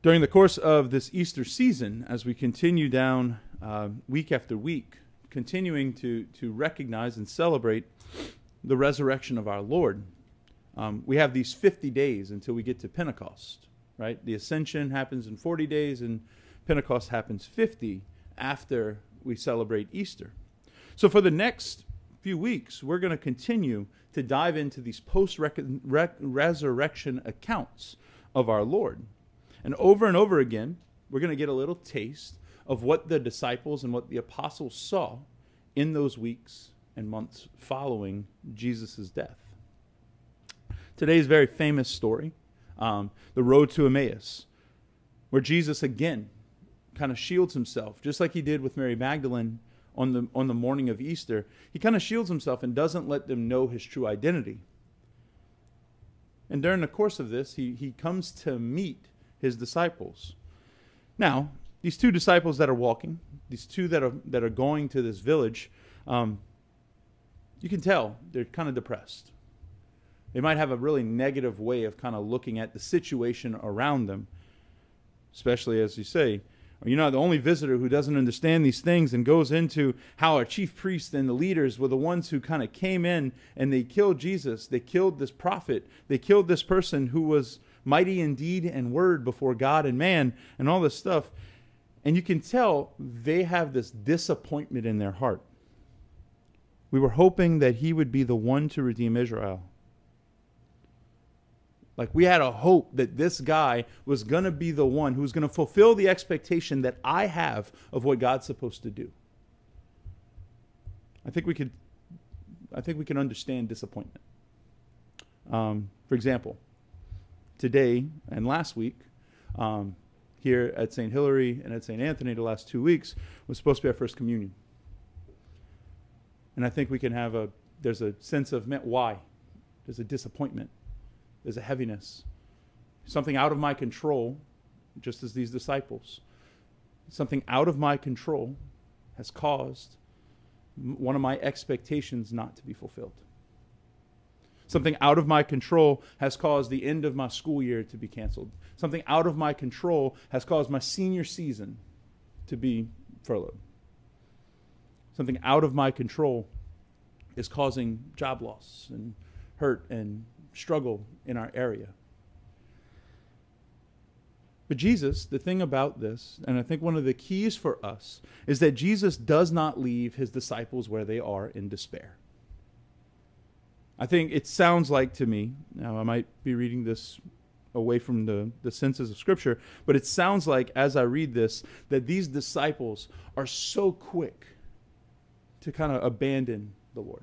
During the course of this Easter season, as we continue down uh, week after week, continuing to, to recognize and celebrate the resurrection of our Lord, um, we have these 50 days until we get to Pentecost, right? The ascension happens in 40 days, and Pentecost happens 50 after we celebrate Easter. So, for the next few weeks, we're going to continue to dive into these post resurrection accounts of our Lord. And over and over again, we're going to get a little taste of what the disciples and what the apostles saw in those weeks and months following Jesus' death. Today's very famous story, um, the road to Emmaus, where Jesus again kind of shields himself, just like he did with Mary Magdalene on the, on the morning of Easter. He kind of shields himself and doesn't let them know his true identity. And during the course of this, he, he comes to meet his disciples. Now, these two disciples that are walking, these two that are that are going to this village, um, you can tell they're kind of depressed. They might have a really negative way of kind of looking at the situation around them, especially as you say, you're not the only visitor who doesn't understand these things and goes into how our chief priests and the leaders were the ones who kind of came in and they killed Jesus. They killed this prophet. They killed this person who was mighty in deed and word before God and man, and all this stuff. And you can tell they have this disappointment in their heart. We were hoping that he would be the one to redeem Israel. Like we had a hope that this guy was going to be the one who's going to fulfill the expectation that I have of what God's supposed to do. I think we could I think we can understand disappointment. Um, for example, today and last week um, here at St. Hilary and at St. Anthony the last two weeks was supposed to be our first communion. And I think we can have a, there's a sense of why? There's a disappointment, there's a heaviness, something out of my control, just as these disciples. Something out of my control has caused one of my expectations not to be fulfilled. Something out of my control has caused the end of my school year to be canceled. Something out of my control has caused my senior season to be furloughed. Something out of my control is causing job loss and hurt and struggle in our area. But Jesus, the thing about this, and I think one of the keys for us, is that Jesus does not leave his disciples where they are in despair. I think it sounds like to me, now I might be reading this away from the, the senses of Scripture, but it sounds like as I read this that these disciples are so quick to kind of abandon the Lord.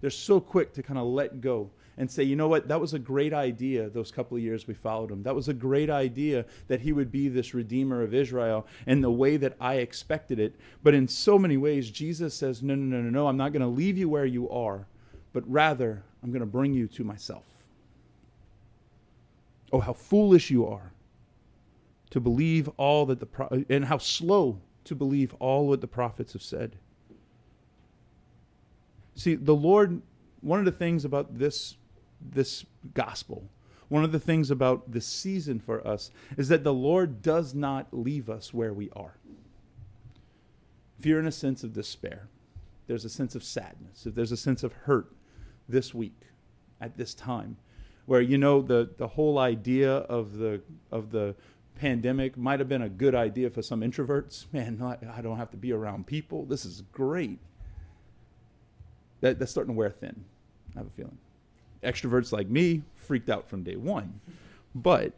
They're so quick to kind of let go and say, you know what, that was a great idea those couple of years we followed him. That was a great idea that he would be this redeemer of Israel in the way that I expected it. But in so many ways, Jesus says, no, no, no, no, no, I'm not going to leave you where you are but rather I'm going to bring you to myself. Oh, how foolish you are to believe all that the pro- and how slow to believe all what the prophets have said. See, the Lord one of the things about this this gospel, one of the things about this season for us is that the Lord does not leave us where we are. If you're in a sense of despair, there's a sense of sadness, if there's a sense of hurt, this week at this time where you know the the whole idea of the of the pandemic might have been a good idea for some introverts. Man i don't have to be around people. This is great. That, that's starting to wear thin i have a feeling. Extroverts like me freaked out from day one. But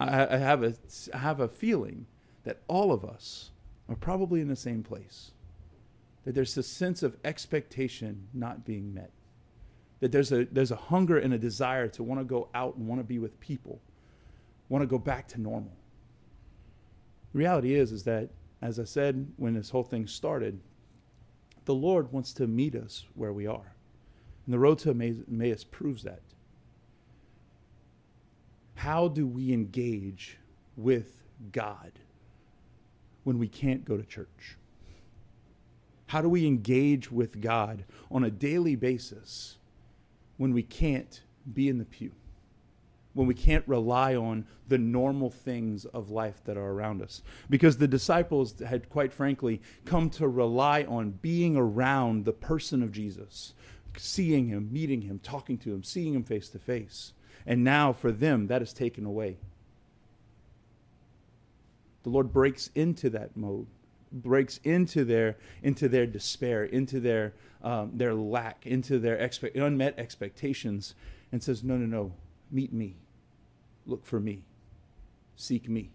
I, I have a I have a feeling that all of us are probably in the same place that there's a sense of expectation not being met that there's a, there's a hunger and a desire to want to go out and want to be with people, want to go back to normal. The reality is, is that, as I said when this whole thing started, the Lord wants to meet us where we are. And the road to Emmaus proves that. How do we engage with God when we can't go to church? How do we engage with God on a daily basis when we can't be in the pew, when we can't rely on the normal things of life that are around us. Because the disciples had, quite frankly, come to rely on being around the person of Jesus, seeing him, meeting him, talking to him, seeing him face to face. And now for them, that is taken away. The Lord breaks into that mode, breaks into their, into their despair, into their, um, their lack, into their unmet expectations, and says, No, no, no, meet me look for me, seek me.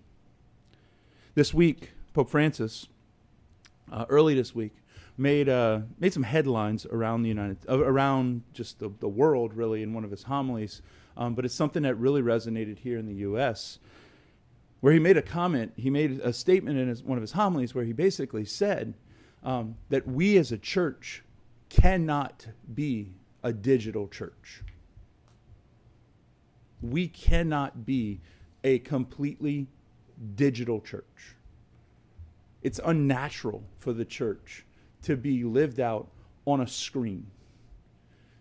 This week, Pope Francis, uh, early this week, made uh, made some headlines around the United uh, around just the, the world really in one of his homilies, um, but it's something that really resonated here in the U.S. Where he made a comment, he made a statement in his, one of his homilies where he basically said um, that we as a church cannot be a digital church we cannot be a completely digital church. It's unnatural for the church to be lived out on a screen,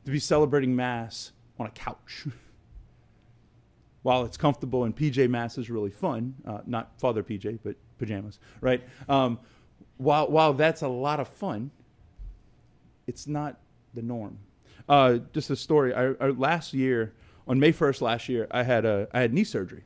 to be celebrating Mass on a couch. While it's comfortable and PJ Mass is really fun, uh, not Father PJ, but pajamas, right? Um, while, while that's a lot of fun, it's not the norm. Uh, just a story. I, I, last year, on May 1st last year, I had a I had knee surgery.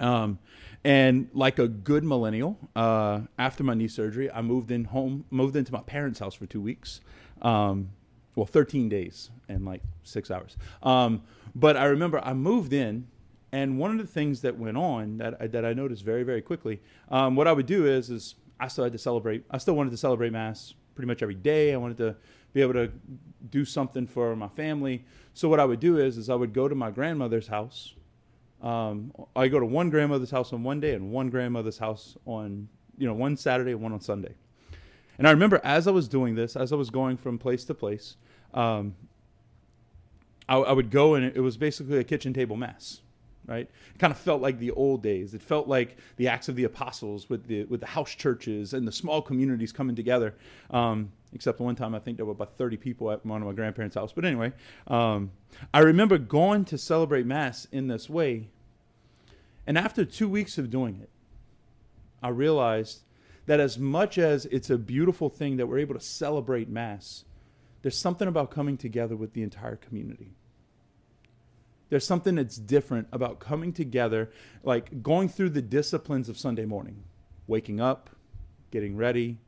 Um, and like a good millennial, uh, after my knee surgery, I moved in home, moved into my parents' house for two weeks. Um, well, 13 days and like six hours. Um, but I remember I moved in, and one of the things that went on that I, that I noticed very very quickly, um, what I would do is is I still had to celebrate. I still wanted to celebrate mass pretty much every day. I wanted to be able to do something for my family. So what I would do is, is I would go to my grandmother's house. Um, I go to one grandmother's house on one day and one grandmother's house on, you know, one Saturday and one on Sunday. And I remember as I was doing this, as I was going from place to place, um, I, I, would go and it was basically a kitchen table mass, right? It kind of felt like the old days. It felt like the Acts of the Apostles with the with the house churches and the small communities coming together. Um, except one time I think there were about 30 people at one of my grandparents' house. But anyway, um, I remember going to celebrate Mass in this way. And after two weeks of doing it, I realized that as much as it's a beautiful thing that we're able to celebrate Mass, there's something about coming together with the entire community. There's something that's different about coming together, like going through the disciplines of Sunday morning, waking up, getting ready,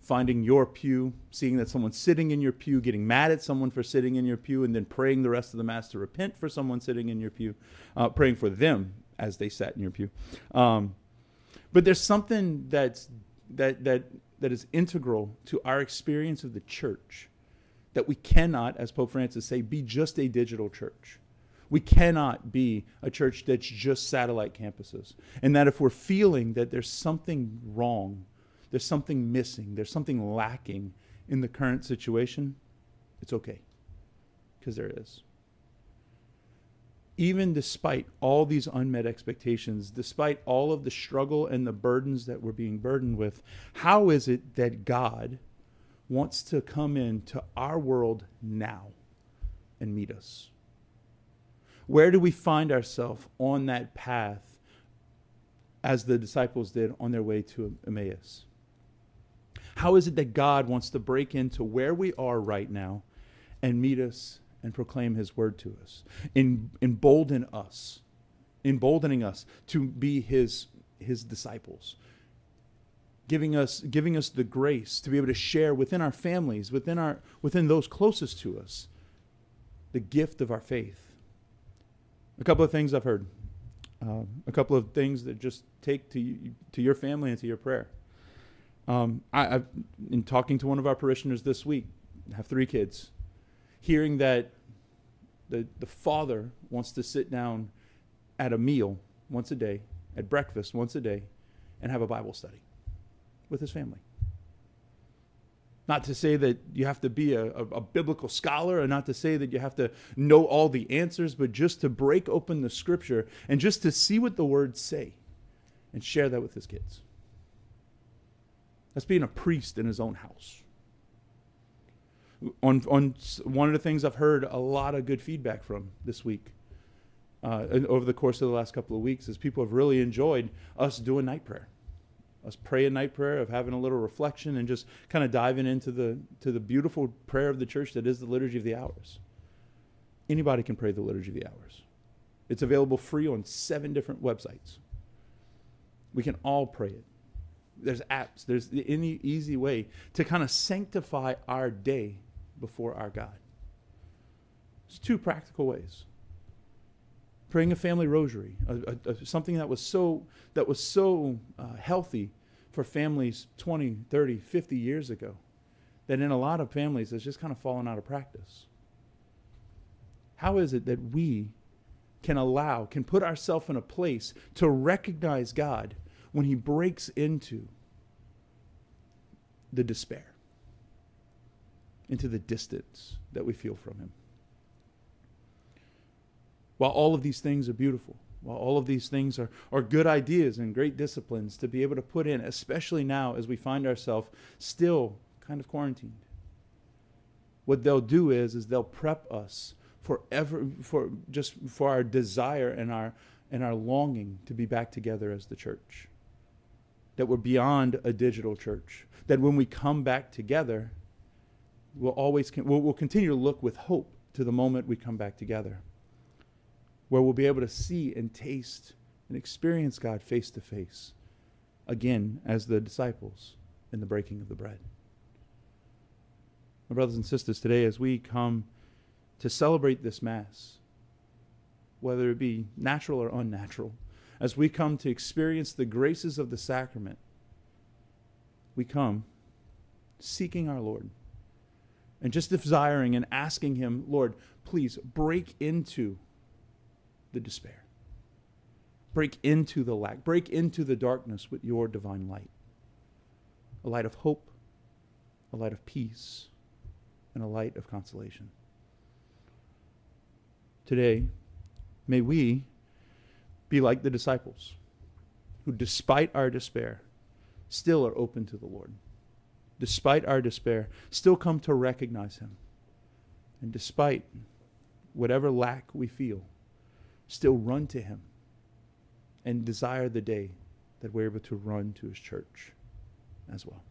finding your pew, seeing that someone's sitting in your pew, getting mad at someone for sitting in your pew, and then praying the rest of the Mass to repent for someone sitting in your pew, uh, praying for them as they sat in your pew. Um, but there's something that's, that, that, that is integral to our experience of the church that we cannot, as Pope Francis say, be just a digital church. We cannot be a church that's just satellite campuses. And that if we're feeling that there's something wrong there's something missing, there's something lacking in the current situation, it's okay. Because there is. Even despite all these unmet expectations, despite all of the struggle and the burdens that we're being burdened with, how is it that God wants to come into our world now and meet us? Where do we find ourselves on that path as the disciples did on their way to Emmaus? How is it that God wants to break into where we are right now and meet us and proclaim his word to us? In, embolden us, emboldening us to be his, his disciples. Giving us, giving us the grace to be able to share within our families, within, our, within those closest to us, the gift of our faith. A couple of things I've heard. Uh, a couple of things that just take to, you, to your family and to your prayer. Um, I, have in talking to one of our parishioners this week, have three kids, hearing that the, the father wants to sit down at a meal once a day, at breakfast once a day, and have a Bible study with his family. Not to say that you have to be a, a, a, biblical scholar, and not to say that you have to know all the answers, but just to break open the scripture and just to see what the words say and share that with his kids. That's being a priest in his own house. On, on one of the things I've heard a lot of good feedback from this week uh, over the course of the last couple of weeks is people have really enjoyed us doing night prayer, us praying night prayer, of having a little reflection and just kind of diving into the to the beautiful prayer of the church that is the liturgy of the hours. Anybody can pray the liturgy of the hours. It's available free on seven different websites. We can all pray it. There's apps. There's any easy way to kind of sanctify our day before our God. It's two practical ways praying a family rosary, a, a, a, something that was so, that was so uh, healthy for families 20, 30, 50 years ago, that in a lot of families has just kind of fallen out of practice. How is it that we can allow, can put ourselves in a place to recognize God when He breaks into the despair, into the distance that we feel from Him? While all of these things are beautiful, while all of these things are, are good ideas and great disciplines to be able to put in, especially now as we find ourselves still kind of quarantined. What they'll do is, is they'll prep us for ever, for just for our desire and our and our longing to be back together as the church. That we're beyond a digital church. That when we come back together, we'll always we'll, we'll continue to look with hope to the moment we come back together where we'll be able to see and taste and experience God face to face again as the disciples in the breaking of the bread. My brothers and sisters, today as we come to celebrate this Mass, whether it be natural or unnatural, as we come to experience the graces of the sacrament, we come seeking our Lord and just desiring and asking Him, Lord, please break into the despair. Break into the lack. Break into the darkness with your divine light. A light of hope, a light of peace, and a light of consolation. Today, may we be like the disciples who, despite our despair, still are open to the Lord. Despite our despair, still come to recognize Him. And despite whatever lack we feel, still run to him and desire the day that we're able to run to his church as well.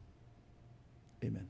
Amen.